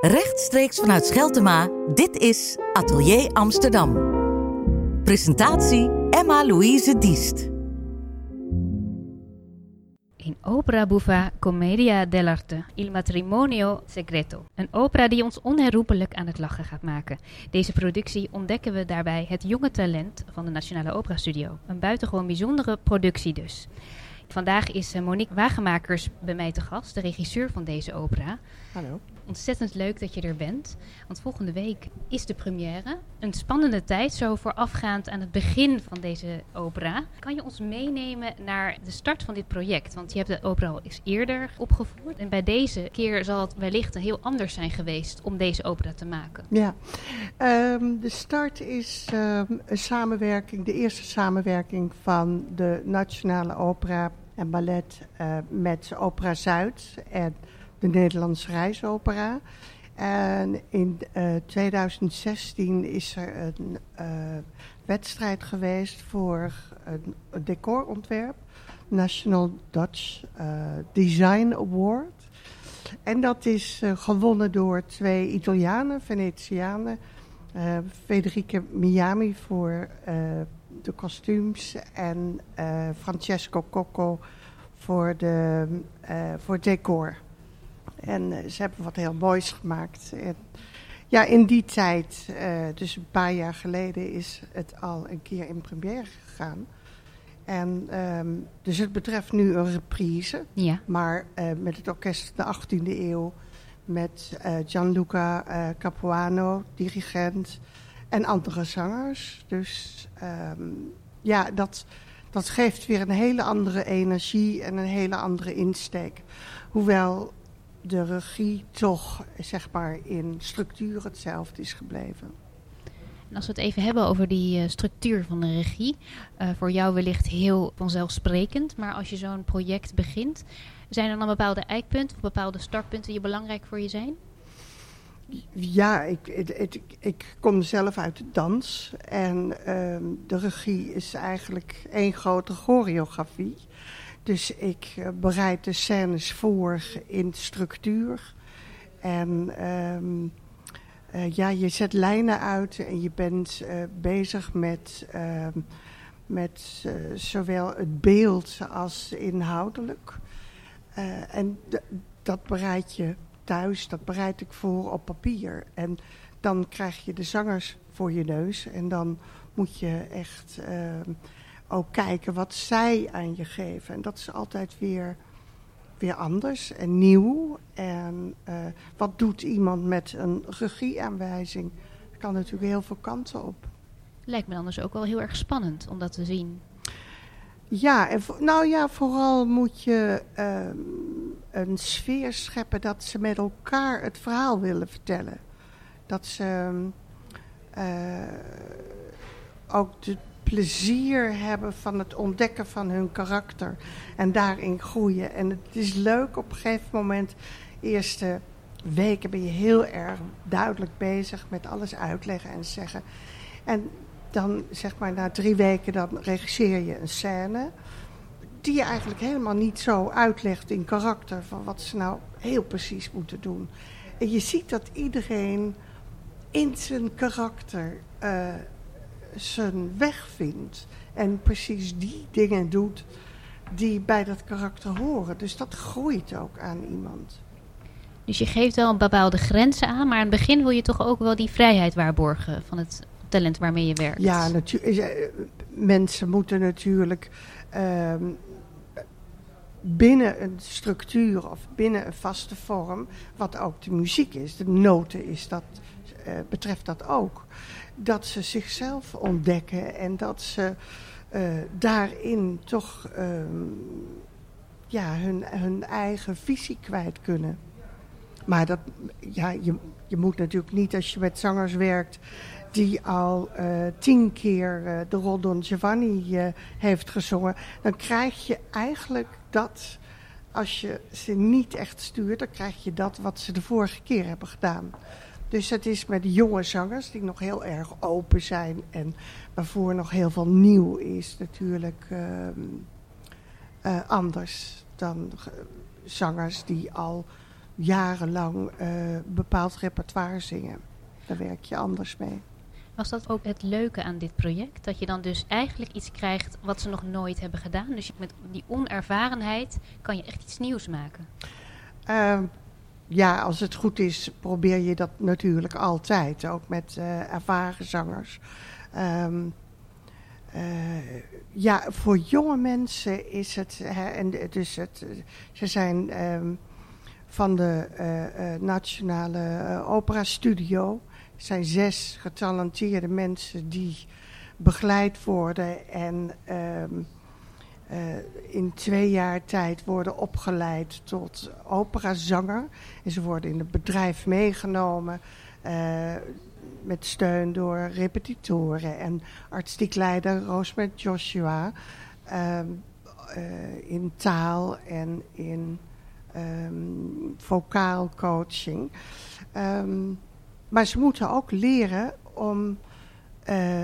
Rechtstreeks vanuit Scheltema, dit is Atelier Amsterdam. Presentatie Emma-Louise Diest. In opera buffa Commedia dell'arte, Il matrimonio segreto. Een opera die ons onherroepelijk aan het lachen gaat maken. Deze productie ontdekken we daarbij het jonge talent van de Nationale Opera Studio. Een buitengewoon bijzondere productie dus. Vandaag is eh, Monique Wagemakers bij mij te gast, de regisseur van deze opera. Hallo. Ontzettend leuk dat je er bent. Want volgende week is de première. Een spannende tijd, zo voorafgaand aan het begin van deze opera. Kan je ons meenemen naar de start van dit project? Want je hebt de opera al eens eerder opgevoerd. En bij deze keer zal het wellicht heel anders zijn geweest om deze opera te maken. Ja, ehm, de start is ehm, een samenwerking, de eerste samenwerking van de Nationale Opera en Ballet uh, met Opera Zuid en de Nederlandse Reisopera. En in uh, 2016 is er een uh, wedstrijd geweest voor een, decorontwerp. National Dutch uh, Design Award. En dat is gewonnen door twee Italianen, Venetianen. Federica Miami voor de kostuums en Francesco Cocco voor, de, voor decor. En uh, ze hebben wat heel moois gemaakt. En ja, in die tijd, uh, dus een paar jaar geleden, is het al een keer in première gegaan. En um, dus het betreft nu een reprise. Ja. Maar uh, met het orkest de 18e eeuw. Met Gianluca Capuano, dirigent. En andere zangers. Dus um, ja, dat, dat geeft weer een hele andere energie en een hele andere insteek. Hoewel de regie toch zeg maar in structuur hetzelfde is gebleven. En als we het even hebben over die uh, structuur van de regie, uh, voor jou wellicht heel vanzelfsprekend, maar als je zo'n project begint, zijn er dan bepaalde eikpunten of bepaalde startpunten die belangrijk voor je zijn? Ja, ik, het, het, ik kom zelf uit de dans en uh, de regie is eigenlijk één grote choreografie. Dus ik uh, bereid de scènes voor in structuur. En um, uh, ja, je zet lijnen uit en je bent uh, bezig met, uh, met zowel het beeld als inhoudelijk. en dat bereid je thuis, dat bereid ik voor op papier. En dan krijg je de zangers voor je neus en dan moet je echt ook kijken wat zij aan je geven. En dat is altijd weer, weer anders en nieuw. En uh, wat doet iemand met een regieaanwijzing? Dat kan natuurlijk heel veel kanten op. Lijkt me dan dus ook wel heel erg spannend om dat te zien. Ja, en nou ja, vooral moet je uh, een sfeer scheppen dat ze met elkaar het verhaal willen vertellen. Dat ze uh, ook de plezier hebben van het ontdekken van hun karakter en daarin groeien. En het is leuk op een gegeven moment, eerste weken ben je heel erg duidelijk bezig met alles uitleggen en zeggen. En dan zeg maar na drie weken dan regisseer je een scène die je eigenlijk helemaal niet zo uitlegt in karakter van wat ze nou heel precies moeten doen. En je ziet dat iedereen in zijn karakter uh, zijn weg vindt. En precies die dingen doet die bij dat karakter horen. Dus dat groeit ook aan iemand. Dus je geeft wel een bepaalde grenzen aan, maar aan het begin wil je toch ook wel die vrijheid waarborgen van het talent waarmee je werkt. Ja, natuurlijk. Mensen moeten natuurlijk um, binnen een structuur of binnen een vaste vorm, wat ook de muziek is, de noten is, dat uh, betreft dat ook dat ze zichzelf ontdekken en dat ze uh, daarin toch uh, ja, hun, hun eigen visie kwijt kunnen. Maar dat, ja, je, je moet natuurlijk niet als je met zangers werkt die al uh, tien keer uh, de rol Don Giovanni heeft gezongen, dan krijg je eigenlijk dat, als je ze niet echt stuurt, dan krijg je dat wat ze de vorige keer hebben gedaan. Dus het is met jonge zangers die nog heel erg open zijn en waarvoor nog heel veel nieuw is natuurlijk uh, uh, anders dan zangers die al jarenlang uh, bepaald repertoire zingen. Daar werk je anders mee. Was dat ook het leuke aan dit project? Dat je dan dus eigenlijk iets krijgt wat ze nog nooit hebben gedaan. Dus met die onervarenheid kan je echt iets nieuws maken. Uh, ja, als het goed is, probeer je dat natuurlijk altijd. Ook met uh, ervaren zangers. Um, uh, ja, voor jonge mensen is het. Hè, en dus het, ze zijn um, van de uh, Nationale Opera Studio. Er zijn zes getalenteerde mensen die begeleid worden en uh, in twee jaar tijd worden opgeleid tot operazanger. En ze worden in het bedrijf meegenomen uh, met steun door repetitoren en artistiek leider Roosmet Joshua uh, in taal en in um, vocaal coaching. Um, maar ze moeten ook leren om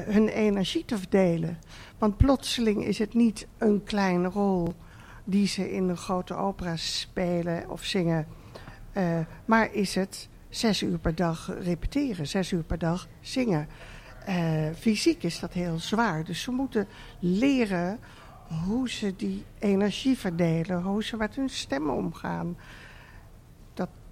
hun energie te verdelen. Want plotseling is het niet een kleine rol die ze in een grote opera spelen of zingen. Uh, maar is het zes uur per dag repeteren, zes uur per dag zingen. Uh, fysiek is dat heel zwaar. Dus ze moeten leren hoe ze die energie verdelen, hoe ze met hun stemmen omgaan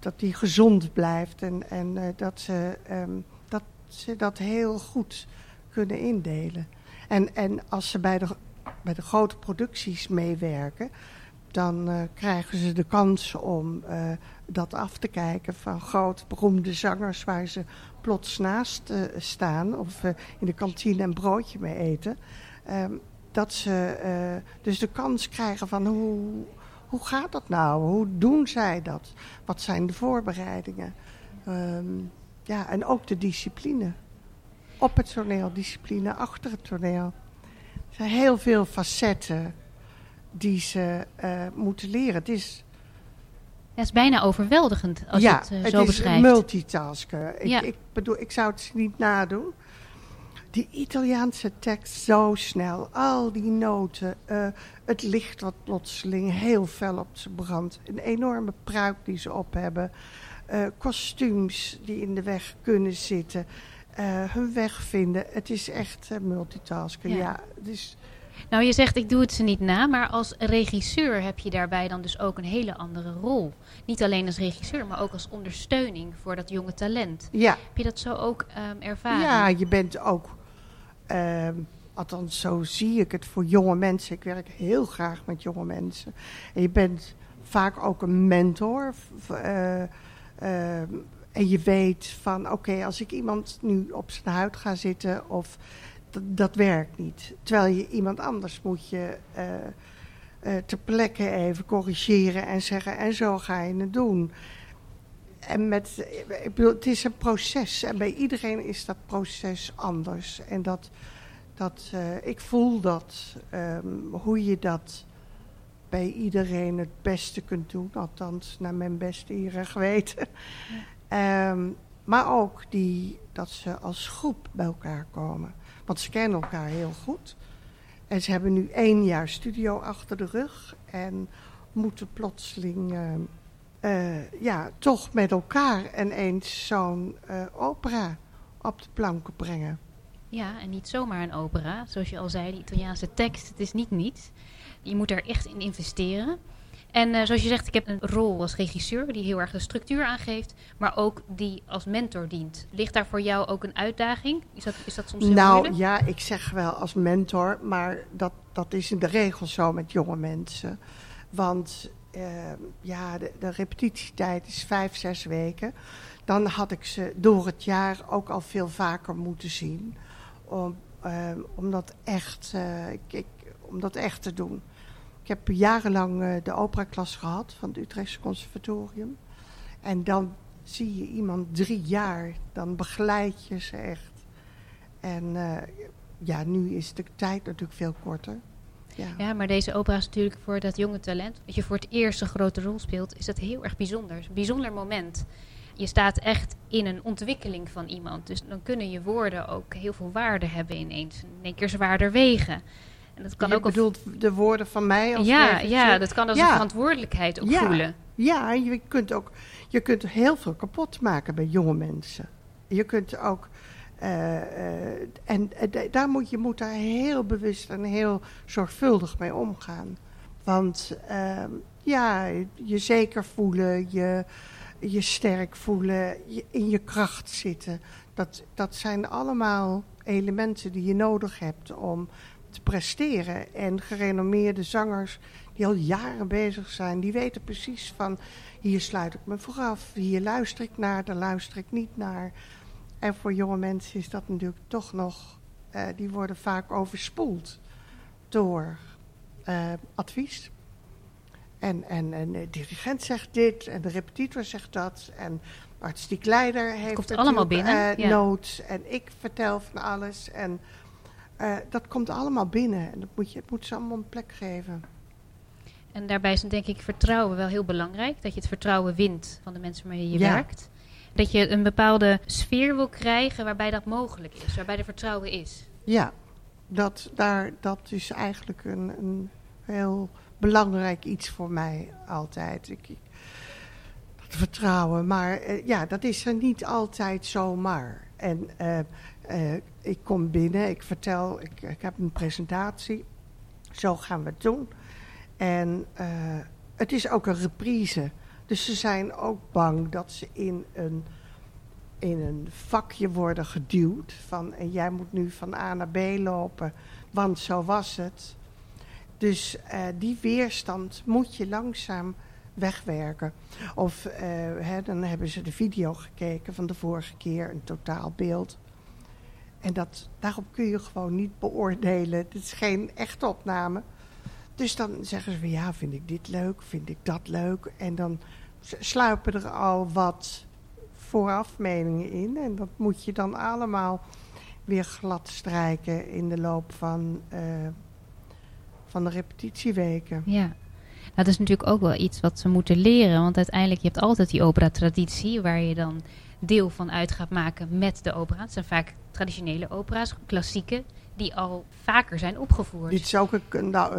dat die gezond blijft en, en uh, dat, ze, um, dat ze dat heel goed kunnen indelen. En, en als ze bij de, bij de grote producties meewerken, dan uh, krijgen ze de kans om uh, dat af te kijken van groot beroemde zangers waar ze plots naast uh, staan of in de kantine een broodje mee eten. Um, dat ze dus de kans krijgen van hoe, hoe gaat dat nou? Hoe doen zij dat? Wat zijn de voorbereidingen? Um, ja, en ook de discipline. Op het toneel, discipline achter het toneel. Er zijn heel veel facetten die ze uh, moeten leren. Het is... Het is bijna overweldigend als ja, je het, uh, zo het beschrijft. Ja, multitasken. Ik, Ja. ik bedoel, ik zou het niet nadoen. Die Italiaanse tekst zo snel, al die noten, uh, het licht wat plotseling heel fel op ze brandt, een enorme pruik die ze op hebben, kostuums die in de weg kunnen zitten, hun weg vinden. Het is echt multitasken. Ja. Is, Nou, je zegt ik doe het ze niet na, maar als regisseur heb je daarbij dan dus ook een hele andere rol. Niet alleen als regisseur, maar ook als ondersteuning voor dat jonge talent. ja. Heb je dat zo ook um, ervaren? Ja, je bent ook, uh, althans zo zie ik het voor jonge mensen. Ik werk heel graag met jonge mensen. En je bent vaak ook een mentor. Uh, uh, en je weet van, oké, als ik iemand nu op zijn huid ga zitten of dat werkt niet. Terwijl je iemand anders moet je uh, uh, ter plekke even corrigeren en zeggen, en zo ga je het doen. En met, ik bedoel, het is een proces en bij iedereen is dat proces anders. En dat, dat uh, ik voel dat, um, hoe je dat bij iedereen het beste kunt doen. Althans, naar mijn beste hier geweten. Ja. Um, maar ook die, dat ze als groep bij elkaar komen. Want ze kennen elkaar heel goed. En ze hebben nu één jaar studio achter de rug. En moeten plotseling uh, uh, ja, toch met elkaar ineens zo'n uh, opera op de planken brengen. Ja, en niet zomaar een opera. Zoals je al zei, die Italiaanse tekst, het is niet niets. Je moet er echt in investeren. En uh, zoals je zegt, ik heb een rol als regisseur die heel erg de structuur aangeeft, maar ook die als mentor dient. Ligt daar voor jou ook een uitdaging? Is dat, is dat soms heel Nou moeilijk? ja, ik zeg wel als mentor, maar dat, dat is in de regel zo met jonge mensen. Want uh, ja, de, de repetitietijd is vijf, zes weken. Dan had ik ze door het jaar ook al veel vaker moeten zien. Om, uh, om, dat, echt, ik, ik, om dat echt te doen. Ik heb jarenlang uh, de operaklas gehad van het Utrechtse Conservatorium. En dan zie je iemand drie jaar, dan begeleid je ze echt. En uh, ja, nu is de tijd natuurlijk veel korter. Ja. ja, maar deze opera is natuurlijk voor dat jonge talent, als je voor het eerst een grote rol speelt, is dat heel erg bijzonder. Een bijzonder moment. Je staat echt in een ontwikkeling van iemand. Dus dan kunnen je woorden ook heel veel waarde hebben ineens. In één keer zwaarder wegen. En dat kan je ook bedoelt de woorden van mij als ja, ja, dat kan als Ja. een verantwoordelijkheid ook Ja. voelen. Ja, je kunt ook je kunt heel veel kapot maken bij jonge mensen. Je kunt ook. Uh, uh, en uh, daar moet je moet daar heel bewust en heel zorgvuldig mee omgaan. Want ehm, ja, je zeker voelen, je, je sterk voelen, je, in je kracht zitten. Dat, dat zijn allemaal elementen die je nodig hebt om te presteren. En gerenommeerde zangers die al jaren bezig zijn, die weten precies van hier sluit ik me vooraf, hier luister ik naar, daar luister ik niet naar. En voor jonge mensen is dat natuurlijk toch nog, uh, die worden vaak overspoeld door uh, advies. En, en, en de dirigent zegt dit en de repetitor zegt dat en de artistiek leider heeft komt allemaal binnen, uh, ja. notes en ik vertel van alles en uh, dat komt allemaal binnen en dat moet je, het moet ze allemaal een plek geven. En daarbij is denk ik vertrouwen wel heel belangrijk. Dat je het vertrouwen wint van de mensen waarmee je Ja. werkt. Dat je een bepaalde sfeer wil krijgen waarbij dat mogelijk is. Waarbij er vertrouwen is. Ja, dat, daar, dat is eigenlijk een, een heel belangrijk iets voor mij altijd. Ik, dat vertrouwen, maar eh, ja, dat is er niet altijd zomaar. En eh, eh, ik kom binnen, ik vertel, ik, ik heb een presentatie. Zo gaan we het doen. En eh, het is ook een reprise. Dus ze zijn ook bang dat ze in een, in een vakje worden geduwd. Van en jij moet nu van A naar B lopen, want zo was het. Dus eh, die weerstand moet je langzaam wegwerken. Of hè, dan hebben ze de video gekeken van de vorige keer, een totaalbeeld. En dat, daarop kun je gewoon niet beoordelen. Het is geen echte opname. Dus dan zeggen ze van ja, vind ik dit leuk, vind ik dat leuk. En dan sluipen er al wat voorafmeningen in. En dat moet je dan allemaal weer glad strijken in de loop van, eh, van de repetitieweken. Ja. Dat is natuurlijk ook wel iets wat ze moeten leren. Want uiteindelijk, je hebt altijd die opera-traditie... waar je dan deel van uit gaat maken met de opera. Het zijn vaak traditionele opera's, klassieke... die al vaker zijn opgevoerd. Dit is ook een, nou,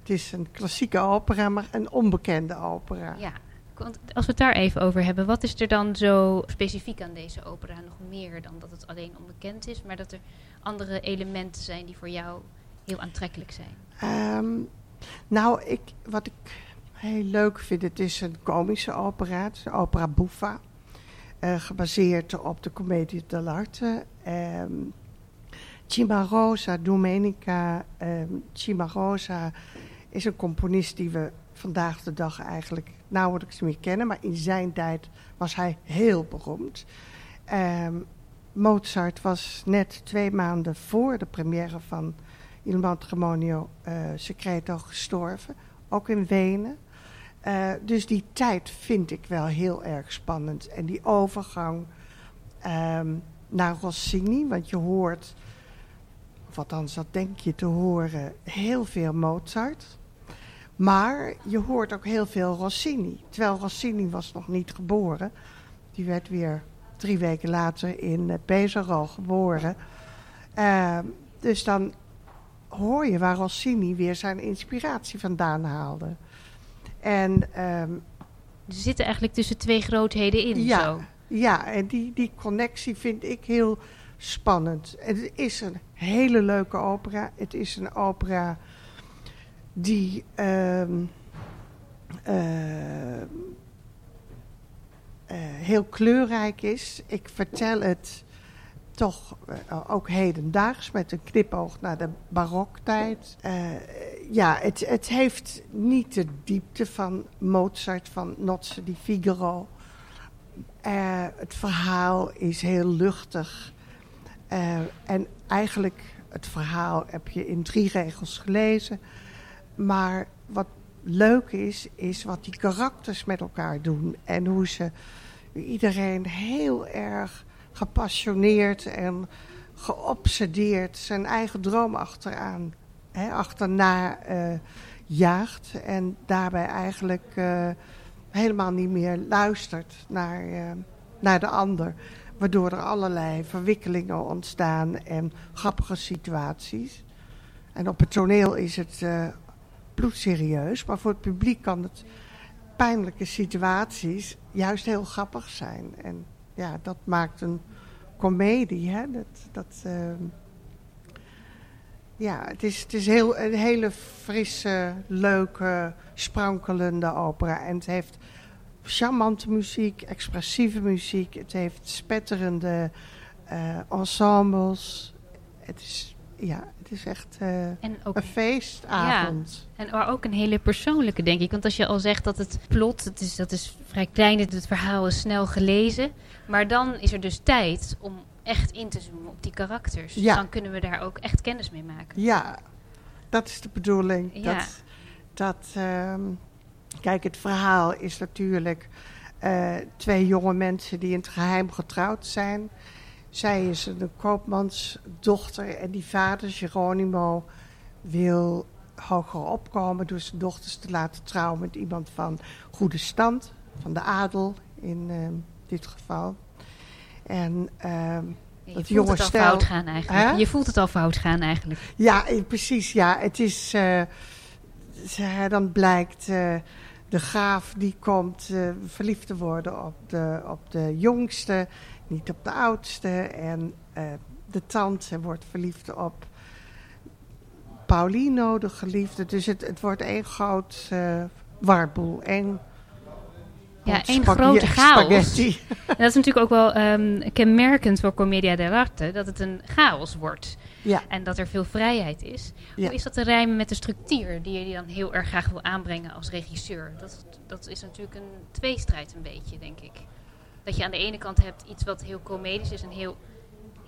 het is een klassieke opera, maar een onbekende opera. Ja, want als we het daar even over hebben, wat is er dan zo specifiek aan deze opera nog meer dan dat het alleen onbekend is, maar dat er andere elementen zijn die voor jou heel aantrekkelijk zijn? Ehm, nou, ik, wat ik heel leuk vind, het is een komische opera. Het is een opera buffa. Eh, gebaseerd op de Commedia dell'arte. Ehm Cimarosa, Domenica ehm Cimarosa is een componist die we vandaag de dag eigenlijk nauwelijks meer kennen. Maar in zijn tijd was hij heel beroemd. Ehm, Mozart was net twee maanden voor de première van Il Matrimonio eh, Secreto gestorven. Ook in Wenen. Eh, dus die tijd vind ik wel heel erg spannend. En die overgang ehm, naar Rossini, want je hoort, of althans dat denk je te horen, heel veel Mozart. Maar je hoort ook heel veel Rossini. Terwijl Rossini was nog niet geboren. Die werd weer drie weken later in eh, Pesaro geboren. Ehm, dus dan hoor je waar Rossini weer zijn inspiratie vandaan haalde. En ehm, Ze zitten eigenlijk tussen twee grootheden in. Ja. Zo. ja, en die, die connectie vind ik heel spannend. Het is een hele leuke opera. Het is een opera die ehm, eh, eh, heel kleurrijk is. Ik vertel het toch eh, ook hedendaags met een knipoog naar de baroktijd. Eh, ja, het, het heeft niet de diepte van Mozart, van Nozze di Figaro. Eh, het verhaal is heel luchtig. En eigenlijk, het verhaal heb je in drie regels gelezen. Maar wat leuk is, is wat die karakters met elkaar doen. En hoe ze iedereen heel erg gepassioneerd en geobsedeerd zijn eigen droom achteraan, hè, achterna eh, jaagt. En daarbij eigenlijk eh, helemaal niet meer luistert naar, eh, naar de ander. Waardoor er allerlei verwikkelingen ontstaan en grappige situaties. En op het toneel is het bloedserieus, maar voor het publiek kan het pijnlijke situaties juist heel grappig zijn. En ja, dat maakt een komedie. Hè? Dat, dat, ehm, ja, het is, het is heel, een hele frisse, leuke, sprankelende opera. En het heeft charmante muziek, expressieve muziek. Het heeft spetterende uh, ensembles. Het is, ja, het is echt uh, een feestavond. Ja, en maar ook een hele persoonlijke, denk ik. Want als je al zegt dat het plot, het is, dat is vrij klein, het verhaal is snel gelezen. Maar dan is er dus tijd om echt in te zoomen op die karakters. Dus dan kunnen we daar ook echt kennis mee maken. Ja, dat is de bedoeling. Ja. Dat, dat um, kijk, het verhaal is natuurlijk uh, twee jonge mensen die in het geheim getrouwd zijn. Zij is een koopmansdochter en die vader, Geronimo, wil hoger opkomen door zijn dochters te laten trouwen met iemand van goede stand, van de adel in uh, dit geval. En uh, je dat jonge het al fout gaan eigenlijk. Je voelt het al fout gaan eigenlijk. Ja, eh, precies. Ja, het is. Uh, dan blijkt uh, de graaf die komt uh, verliefd te worden op de, op de jongste, niet op de oudste. En de tante wordt verliefd op Paulino, de geliefde. Dus het, het wordt één groot warboel. Één ja, één grote chaos. dat is natuurlijk ook wel um, kenmerkend voor Commedia dell'arte, dat het een chaos wordt. Ja. En dat er veel vrijheid is. Hoe is dat te rijmen met de structuur die je dan heel erg graag wil aanbrengen als regisseur? Dat, dat is natuurlijk een tweestrijd een beetje, denk ik. Dat je aan de ene kant hebt iets wat heel comedisch is en heel,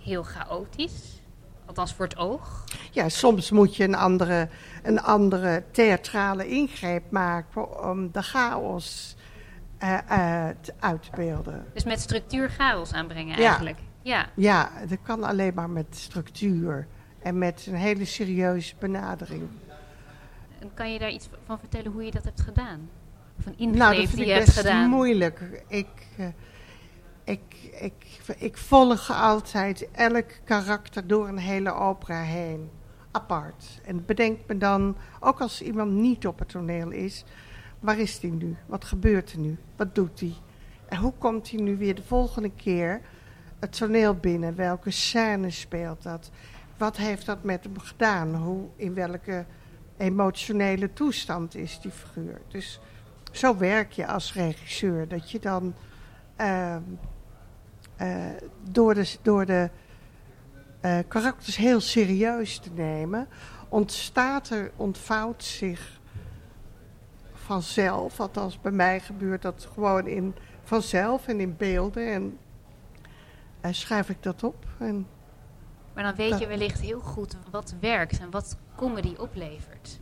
heel chaotisch. Althans voor het oog. Ja, soms moet je een andere, een andere theatrale ingreep maken om de chaos uh, uitbeelden. Dus met structuur chaos aanbrengen eigenlijk? Ja. ja, dat kan alleen maar met structuur en met een hele serieuze benadering. En kan je daar iets van vertellen hoe je dat hebt gedaan? Of een ingreep nou, dat vind die je hebt gedaan? is moeilijk. Ik, uh, ik, ik, ik volg altijd elk karakter door een hele opera heen. Apart. En bedenk me dan, ook als iemand niet op het toneel is Waar is hij nu? Wat gebeurt er nu? Wat doet hij? En hoe komt hij nu weer de volgende keer het toneel binnen? Welke scène speelt dat? Wat heeft dat met hem gedaan? Hoe, in welke emotionele toestand is die figuur? Dus zo werk je als regisseur. Dat je dan uh, door de, door de uh, karakters heel serieus te nemen, ontstaat er, ontvouwt zich vanzelf. Althans, bij mij gebeurt dat gewoon in, vanzelf en in beelden. En, en schrijf ik dat op. En maar dan weet je wellicht heel goed wat werkt en wat comedy oplevert.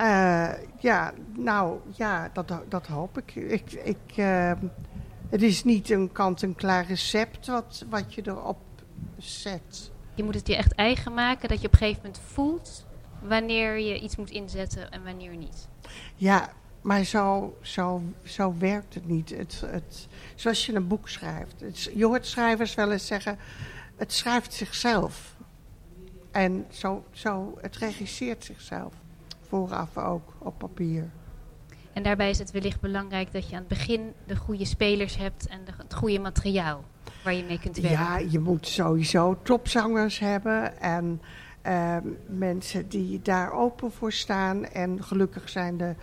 Uh, ja, nou ja, dat, dat hoop ik. ik, ik uh, het is niet een kant-en-klaar recept wat, wat je erop zet. Je moet het je echt eigen maken, dat je op een gegeven moment voelt wanneer je iets moet inzetten en wanneer niet. Ja, maar zo, zo, zo werkt het niet. Het, het, zoals je een boek schrijft. Het, je hoort schrijvers wel eens zeggen, het schrijft zichzelf. En zo, zo, het regisseert zichzelf. Vooraf ook, op papier. En daarbij is het wellicht belangrijk dat je aan het begin de goede spelers hebt en de, het goede materiaal waar je mee kunt werken. Ja, je moet sowieso topzangers hebben en Ehm, mensen die daar open voor staan. En gelukkig zijn de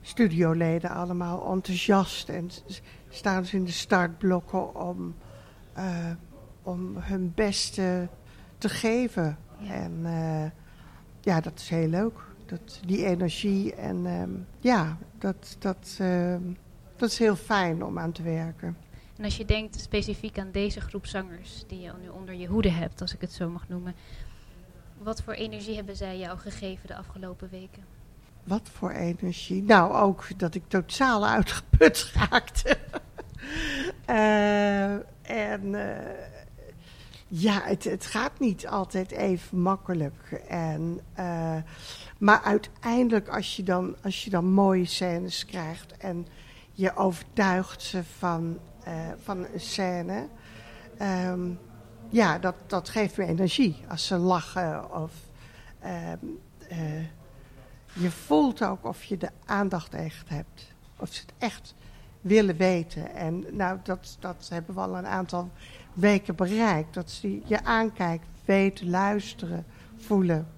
studioleden allemaal enthousiast en staan ze in de startblokken om, uh, om hun beste te geven. En uh, ja, dat is heel leuk. Dat, die energie en uh, ja, dat, dat, ehm, dat is heel fijn om aan te werken. En als je denkt specifiek aan deze groep zangers die je nu onder je hoede hebt, als ik het zo mag noemen. Wat voor energie hebben zij jou gegeven de afgelopen weken? Wat voor energie? Nou, ook dat ik totaal uitgeput raakte. uh, en uh, ja, het, het, gaat niet altijd even makkelijk. En, uh, maar uiteindelijk, als je, dan, als je dan mooie scènes krijgt en je overtuigt ze van, van een scène. Um, ja, dat, dat geeft me energie. Als ze lachen of uh, uh, je voelt ook of je de aandacht echt hebt. of ze het echt willen weten. En nou, dat, dat hebben we al een aantal weken bereikt. Dat ze je aankijkt, weten, luisteren, voelen.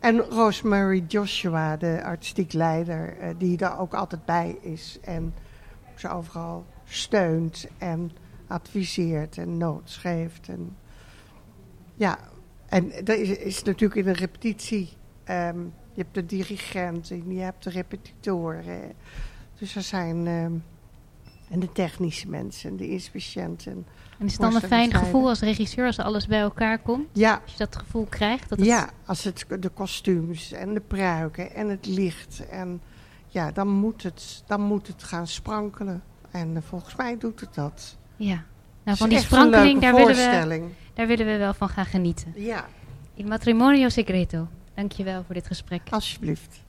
En Rosemary Joshua, de artistiek leider, uh, die daar ook altijd bij is. En ze overal steunt en adviseert en notes geeft. En, ja, en er is, natuurlijk in een repetitie... Um, je hebt de dirigent en je hebt de repetitoren. Dus er zijn... Um, en de technische mensen, de inspiciënten. En is het dan een fijn gevoel als regisseur als alles bij elkaar komt? Ja. Als je dat gevoel krijgt? Dat ja, als het de kostuums en de pruiken en het licht. En ja, dan moet het, dan moet het gaan sprankelen. En uh, volgens mij doet het dat. Ja. Nou, van die sprankeling, daar willen, we, daar willen we wel van gaan genieten. Ja. Il matrimonio segreto. Dankjewel voor dit gesprek. Alsjeblieft.